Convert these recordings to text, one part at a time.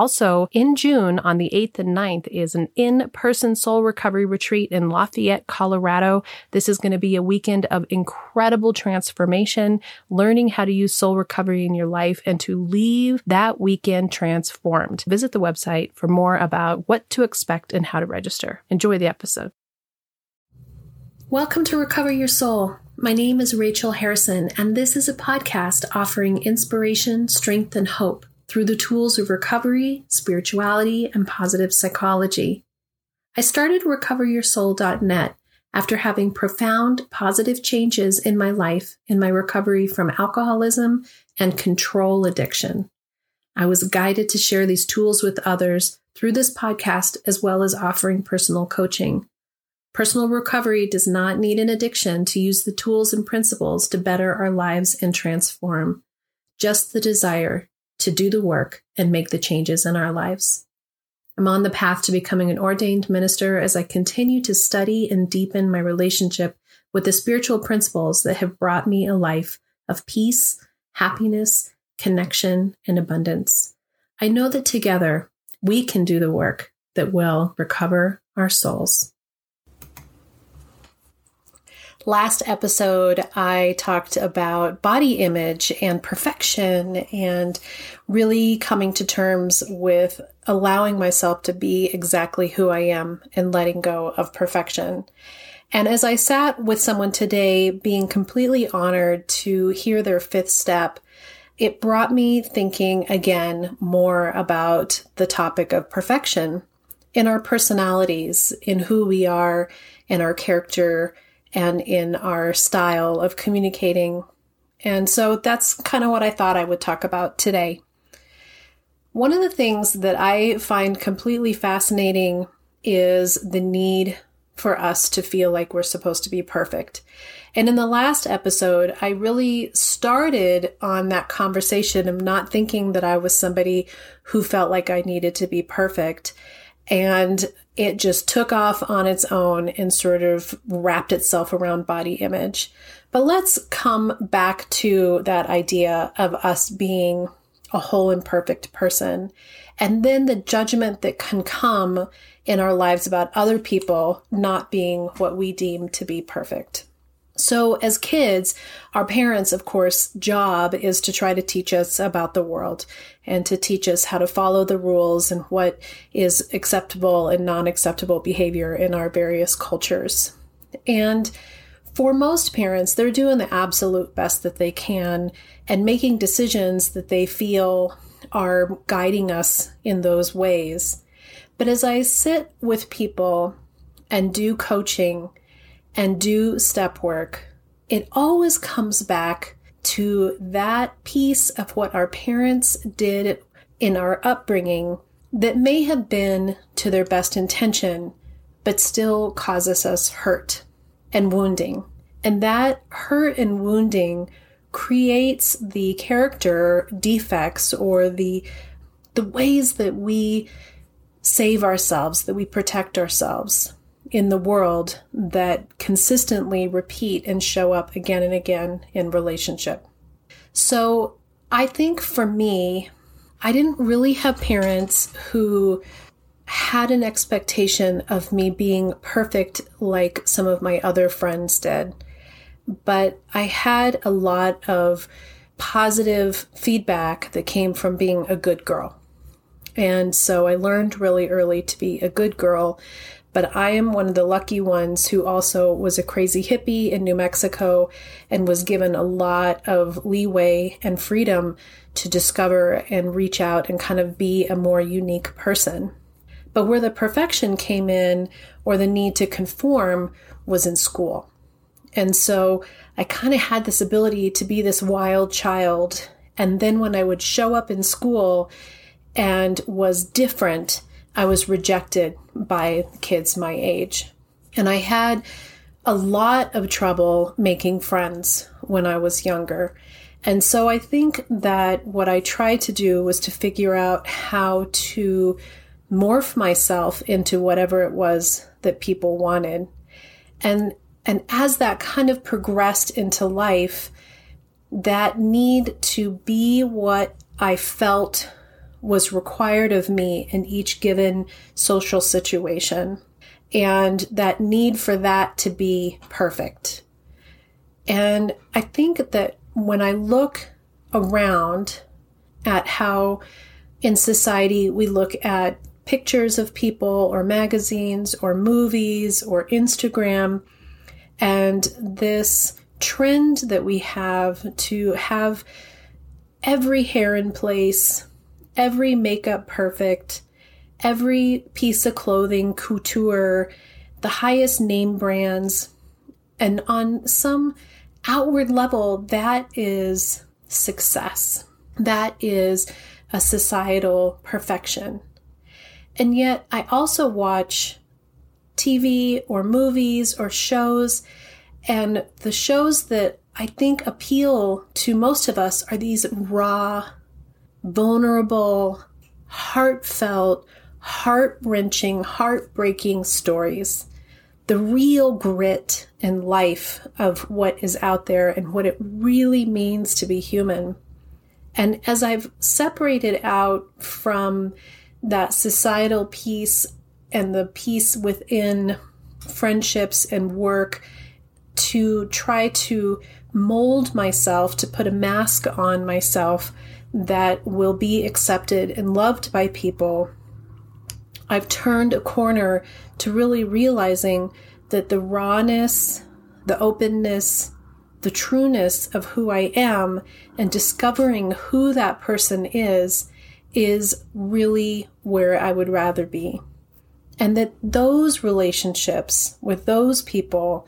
Also, in June on the 8th and 9th is an in person soul Soul Recovery Retreat in Lafayette, Colorado. This is going to be a weekend of incredible transformation, learning how to use soul recovery in your life and to leave that weekend transformed. Visit the website for more about what to expect and how to register. Enjoy the episode. Welcome to Recover Your Soul. My name is Rachel Harrison, and this is a podcast offering inspiration, strength, and hope through the tools of recovery, spirituality, and positive psychology. I started recoveryoursoul.net after having profound positive changes in my life in my recovery from alcoholism and control addiction. I was guided to share these tools with others through this podcast as well as offering personal coaching. Personal recovery does not need an addiction to use the tools and principles to better our lives and transform, just the desire to do the work and make the changes in our lives. I'm on the path to becoming an ordained minister as I continue to study and deepen my relationship with the spiritual principles that have brought me a life of peace, happiness, connection, and abundance. I know that together we can do the work that will recover our souls. Last episode, I talked about body image and perfection and really coming to terms with allowing myself to be exactly who I am and letting go of perfection. And as I sat with someone today, being completely honored to hear their fifth step, it brought me thinking again more about the topic of perfection in our personalities, in who we are, in our character and in our style of communicating. And so that's kind of what I thought I would talk about today. One of the things that I find completely fascinating is the need for us to feel like we're supposed to be perfect. And in the last episode, I really started on that conversation of not thinking that I was somebody who felt like I needed to be perfect. And it just took off on its own and sort of wrapped itself around body image. But let's come back to that idea of us being a whole and perfect person. And then the judgment that can come in our lives about other people not being what we deem to be perfect. So, as kids, our parents, of course, job is to try to teach us about the world and to teach us how to follow the rules and what is acceptable and non acceptable behavior in our various cultures. And for most parents, they're doing the absolute best that they can and making decisions that they feel are guiding us in those ways. But as I sit with people and do coaching, and do step work, it always comes back to that piece of what our parents did in our upbringing that may have been to their best intention, but still causes us hurt and wounding. And that hurt and wounding creates the character defects or the the ways that we save ourselves, that we protect ourselves in the world that consistently repeat and show up again and again in relationship. So I think for me, I didn't really have parents who had an expectation of me being perfect like some of my other friends did. But I had a lot of positive feedback that came from being a good girl. And so I learned really early to be a good girl but I am one of the lucky ones who also was a crazy hippie in New Mexico and was given a lot of leeway and freedom to discover and reach out and kind of be a more unique person. But where the perfection came in or the need to conform was in school. And so I kind of had this ability to be this wild child. And then when I would show up in school and was different, I was rejected by kids my age. And I had a lot of trouble making friends when I was younger. And so I think that what I tried to do was to figure out how to morph myself into whatever it was that people wanted. And and as that kind of progressed into life, that need to be what I felt was required of me in each given social situation, and that need for that to be perfect. And I think that when I look around at how in society we look at pictures of people or magazines or movies or Instagram, and this trend that we have to have every hair in place, every makeup perfect, every piece of clothing couture, the highest name brands. And on some outward level, that is success. That is a societal perfection. And yet, I also watch TV or movies or shows, and the shows that I think appeal to most of us are these raw, vulnerable, heartfelt, heart wrenching, heartbreaking stories. The real grit and life of what is out there and what it really means to be human. And as I've separated out from that societal piece and the piece within friendships and work to try to mold myself, to put a mask on myself that will be accepted and loved by people, I've turned a corner to really realizing that the rawness, the openness, the trueness of who I am and discovering who that person is is really where I would rather be. And that those relationships with those people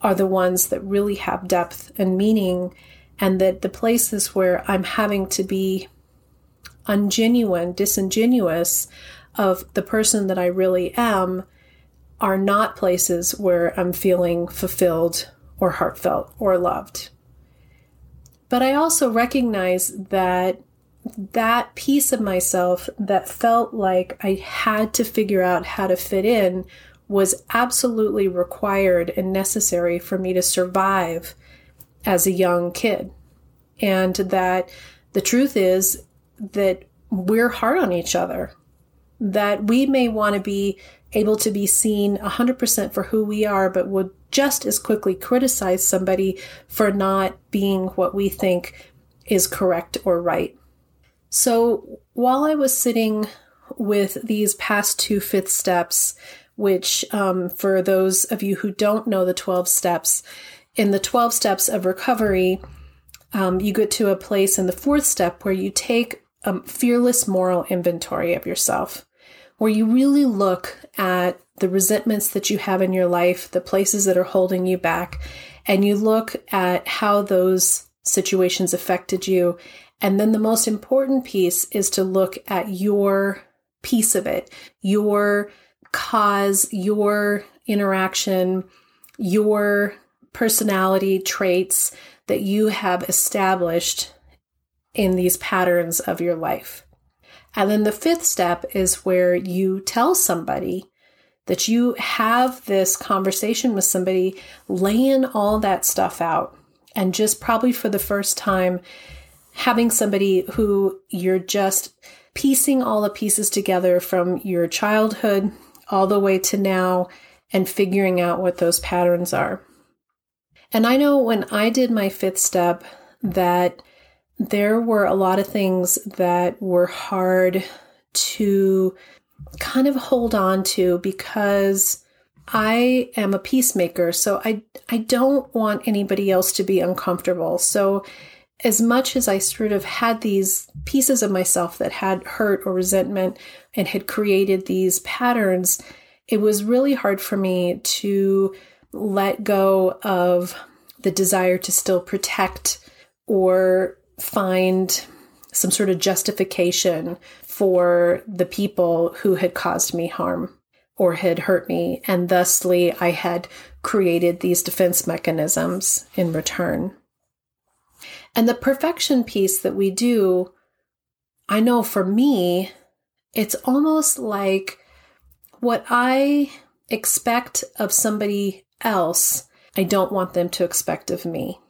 are the ones that really have depth and meaning, and that the places where I'm having to be ungenuine, disingenuous of the person that I really am are not places where I'm feeling fulfilled or heartfelt or loved. But I also recognize that that piece of myself that felt like I had to figure out how to fit in was absolutely required and necessary for me to survive as a young kid. And that the truth is that we're hard on each other, that we may want to be able to be seen 100% for who we are, but would just as quickly criticize somebody for not being what we think is correct or right. So while I was sitting with these past two fifth steps, which um, for those of you who don't know the 12 steps, in the 12 steps of recovery, um, you get to a place in the fourth step where you take a fearless moral inventory of yourself, where you really look at the resentments that you have in your life, the places that are holding you back, and you look at how those situations affected you. And then the most important piece is to look at your piece of it, your cause, your interaction, your personality traits that you have established in these patterns of your life. And then the fifth step is where you tell somebody that you have this conversation with somebody, laying all that stuff out. And just probably for the first time, having somebody who you're just piecing all the pieces together from your childhood all the way to now and figuring out what those patterns are. And I know when I did my fifth step that there were a lot of things that were hard to kind of hold on to because I am a peacemaker. So I, I don't want anybody else to be uncomfortable. So as much as I sort of had these pieces of myself that had hurt or resentment and had created these patterns, it was really hard for me to let go of the desire to still protect or find some sort of justification for the people who had caused me harm or had hurt me. And thusly, I had created these defense mechanisms in return. And the perfection piece that we do, I know for me, it's almost like what I expect of somebody else, I don't want them to expect of me.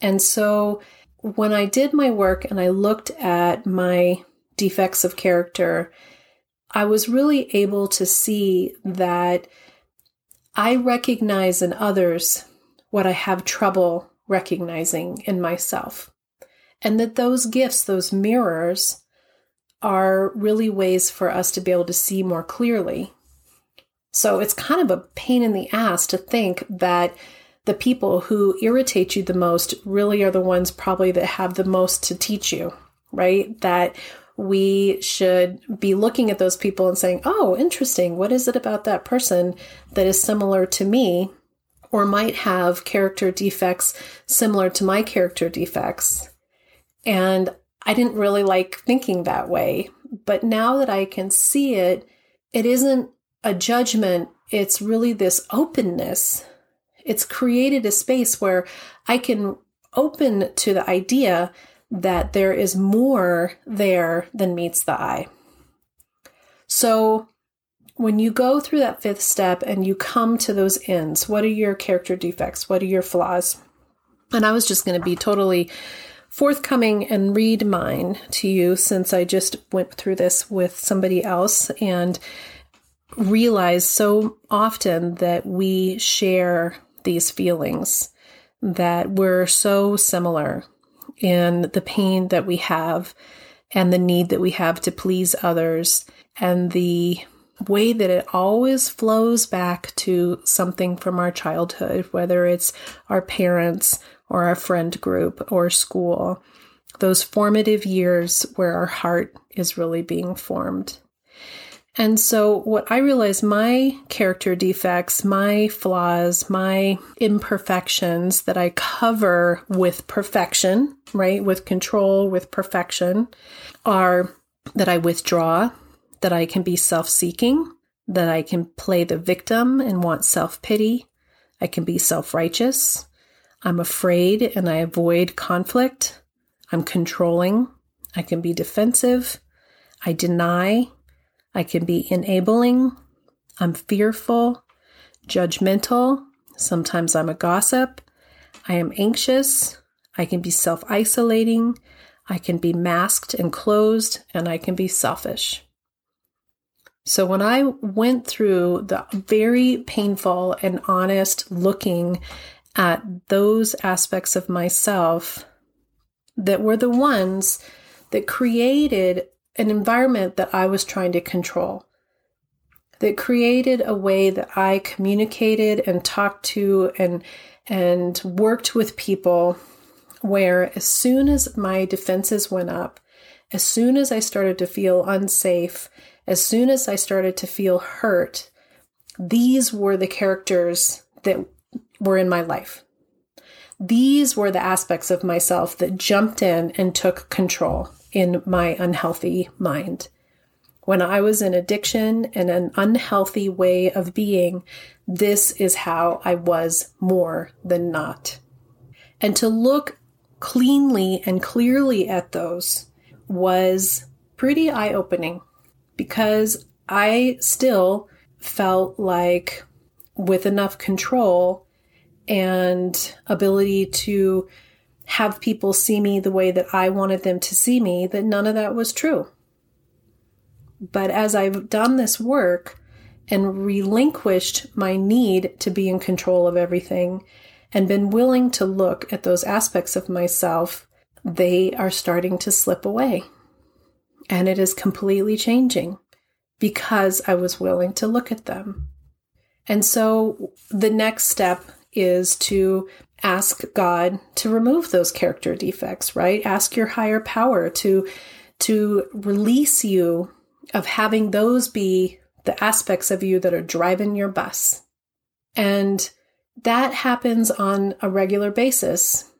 And so when I did my work and I looked at my defects of character, I was really able to see that I recognize in others what I have trouble recognizing in myself. And that those gifts, those mirrors, are really ways for us to be able to see more clearly. So it's kind of a pain in the ass to think that the people who irritate you the most really are the ones probably that have the most to teach you, right? That we should be looking at those people and saying, oh, interesting. What is it about that person that is similar to me or might have character defects similar to my character defects? And I didn't really like thinking that way. But now that I can see it, it isn't a judgment, it's really this openness. It's created a space where I can open to the idea that there is more there than meets the eye. So, when you go through that fifth step and you come to those ends, what are your character defects? What are your flaws? And I was just going to be totally forthcoming and read mine to you since I just went through this with somebody else and realize so often that we share these feelings, that we're so similar in the pain that we have and the need that we have to please others and the way that it always flows back to something from our childhood, whether it's our parents or our friend group or school, those formative years where our heart is really being formed. And so, what I realize my character defects, my flaws, my imperfections that I cover with perfection, right, with control, with perfection, are that I withdraw, that I can be self seeking, that I can play the victim and want self pity, I can be self righteous, I'm afraid and I avoid conflict, I'm controlling, I can be defensive, I deny, I can be enabling. I'm fearful, judgmental. Sometimes I'm a gossip. I am anxious. I can be self isolating. I can be masked and closed, and I can be selfish. So, when I went through the very painful and honest looking at those aspects of myself that were the ones that created an environment that I was trying to control that created a way that I communicated and talked to and and worked with people where as soon as my defenses went up, as soon as I started to feel unsafe, as soon as I started to feel hurt, these were the characters that were in my life. These were the aspects of myself that jumped in and took control in my unhealthy mind. When I was in addiction and an unhealthy way of being, this is how I was more than not. And to look cleanly and clearly at those was pretty eye opening because I still felt like with enough control and ability to have people see me the way that I wanted them to see me, that none of that was true. But as I've done this work and relinquished my need to be in control of everything and been willing to look at those aspects of myself, they are starting to slip away. And it is completely changing because I was willing to look at them. And so the next step is to ask God to remove those character defects, right? Ask your higher power to to release you of having those be the aspects of you that are driving your bus. And that happens on a regular basis.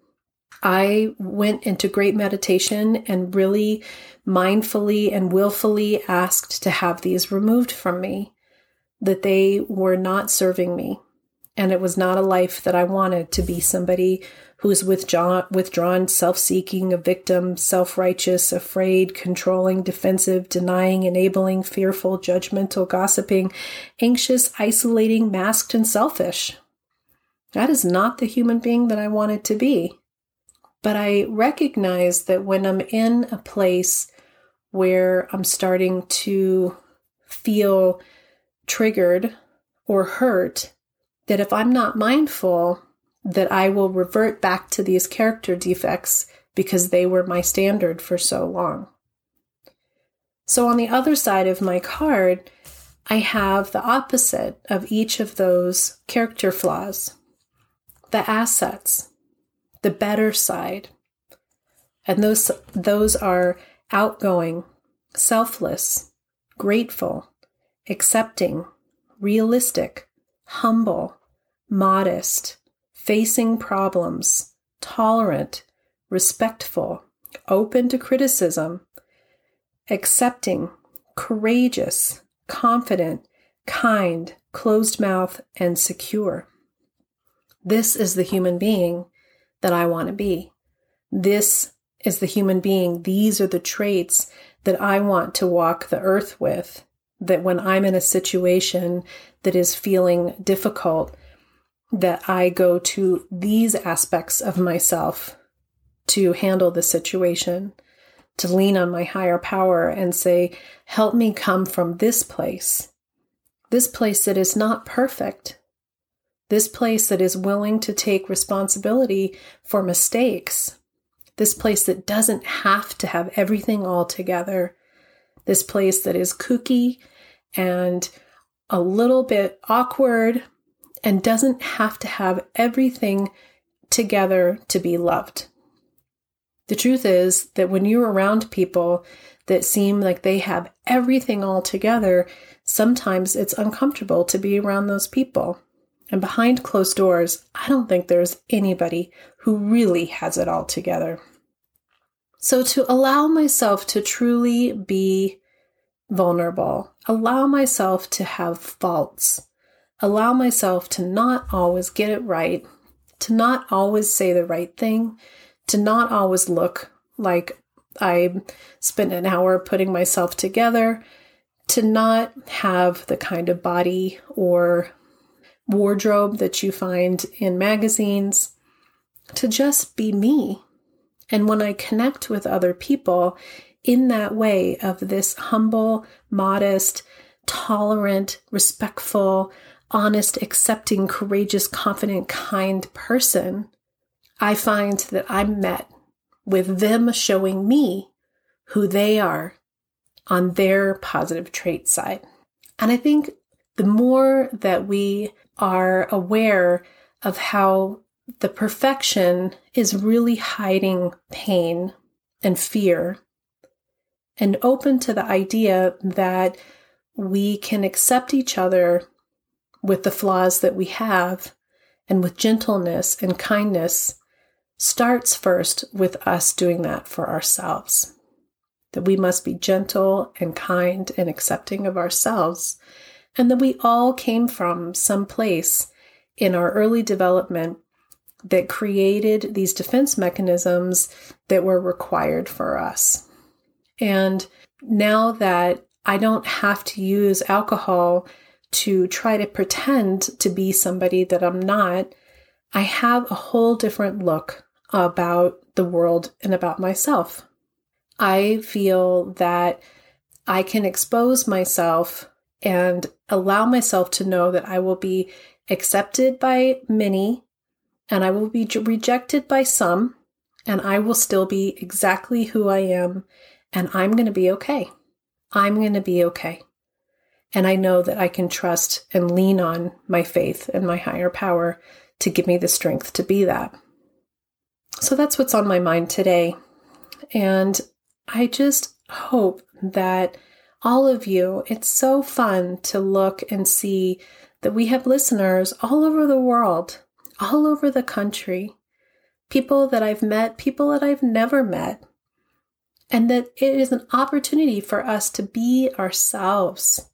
I went into great meditation and really mindfully and willfully asked to have these removed from me, that they were not serving me. And it was not a life that I wanted to be somebody who is withdrawn, withdrawn self seeking, a victim, self righteous, afraid, controlling, defensive, denying, enabling, fearful, judgmental, gossiping, anxious, isolating, masked, and selfish. That is not the human being that I wanted to be. But I recognize that when I'm in a place where I'm starting to feel triggered or hurt, that if I'm not mindful, that I will revert back to these character defects because they were my standard for so long. So on the other side of my card, I have the opposite of each of those character flaws the assets, the better side. And those, those are outgoing, selfless, grateful, accepting, realistic, humble, modest, facing problems, tolerant, respectful, open to criticism, accepting, courageous, confident, kind, closed mouth, and secure. This is the human being that I want to be. This is the human being. These are the traits that I want to walk the earth with. That when I'm in a situation that is feeling difficult, that I go to these aspects of myself to handle the situation, to lean on my higher power and say, Help me come from this place, this place that is not perfect, this place that is willing to take responsibility for mistakes, this place that doesn't have to have everything all together, this place that is kooky and a little bit awkward and doesn't have to have everything together to be loved. The truth is that when you're around people that seem like they have everything all together, sometimes it's uncomfortable to be around those people. And behind closed doors, I don't think there's anybody who really has it all together. So, to allow myself to truly be vulnerable, allow myself to have faults, allow myself to not always get it right, to not always say the right thing, to not always look like I spent an hour putting myself together, to not have the kind of body or wardrobe that you find in magazines, to just be me. And when I connect with other people in that way of this humble, modest, tolerant, respectful, honest, accepting, courageous, confident, kind person, I find that I'm met with them showing me who they are on their positive trait side. And I think the more that we are aware of how the perfection is really hiding pain and fear, and open to the idea that we can accept each other with the flaws that we have and with gentleness and kindness starts first with us doing that for ourselves. That we must be gentle and kind and accepting of ourselves, and that we all came from some place in our early development that created these defense mechanisms that were required for us. And now that I don't have to use alcohol to try to pretend to be somebody that I'm not, I have a whole different look about the world and about myself. I feel that I can expose myself and allow myself to know that I will be accepted by many and I will be rejected by some, and I will still be exactly who I am, and I'm going to be okay. I'm going to be okay. And I know that I can trust and lean on my faith and my higher power to give me the strength to be that. So that's what's on my mind today. And I just hope that all of you, it's so fun to look and see that we have listeners all over the world, all over the country, people that I've met, people that I've never met. And that it is an opportunity for us to be ourselves,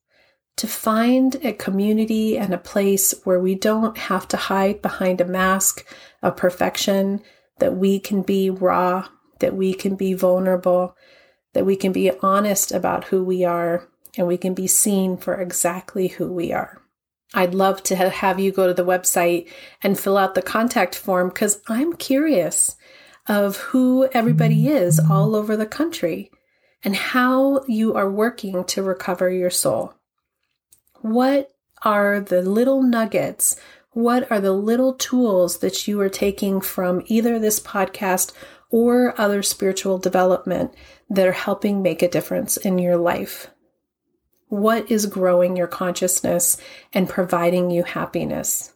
to find a community and a place where we don't have to hide behind a mask of perfection, that we can be raw, that we can be vulnerable, that we can be honest about who we are, and we can be seen for exactly who we are. I'd love to have you go to the website and fill out the contact form because I'm curious of who everybody mm-hmm. is all over the country and how you are working to recover your soul. What are the little nuggets? What are the little tools that you are taking from either this podcast or other spiritual development that are helping make a difference in your life? What is growing your consciousness and providing you happiness?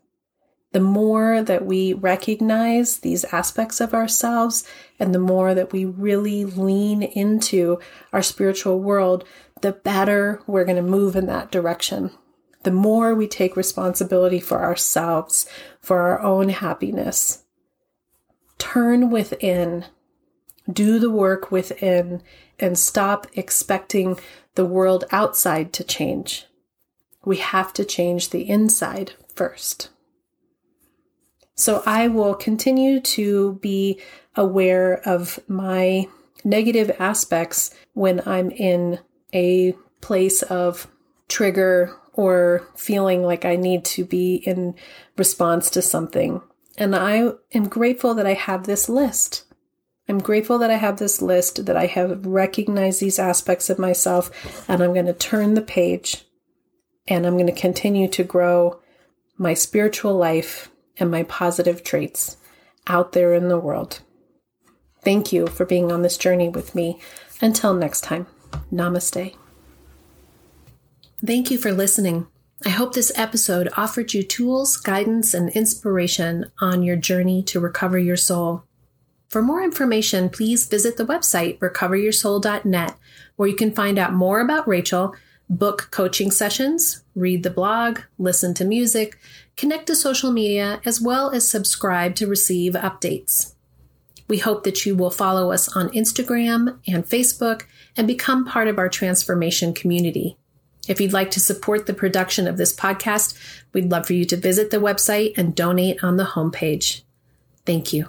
The more that we recognize these aspects of ourselves and the more that we really lean into our spiritual world, the better we're going to move in that direction. The more we take responsibility for ourselves, for our own happiness. Turn within, do the work within, and stop expecting the world outside to change. We have to change the inside first. So I will continue to be aware of my negative aspects when I'm in a place of trigger or feeling like I need to be in response to something. And I am grateful that I have this list. I'm grateful that I have this list, that I have recognized these aspects of myself, and I'm going to turn the page and I'm going to continue to grow my spiritual life and my positive traits out there in the world. Thank you for being on this journey with me. Until next time, namaste. Thank you for listening. I hope this episode offered you tools, guidance, and inspiration on your journey to recover your soul. For more information, please visit the website recoveryoursoul.net, where you can find out more about Rachel, book coaching sessions, read the blog, listen to music, connect to social media, as well as subscribe to receive updates. We hope that you will follow us on Instagram and Facebook and become part of our transformation community. If you'd like to support the production of this podcast, we'd love for you to visit the website and donate on the homepage. Thank you.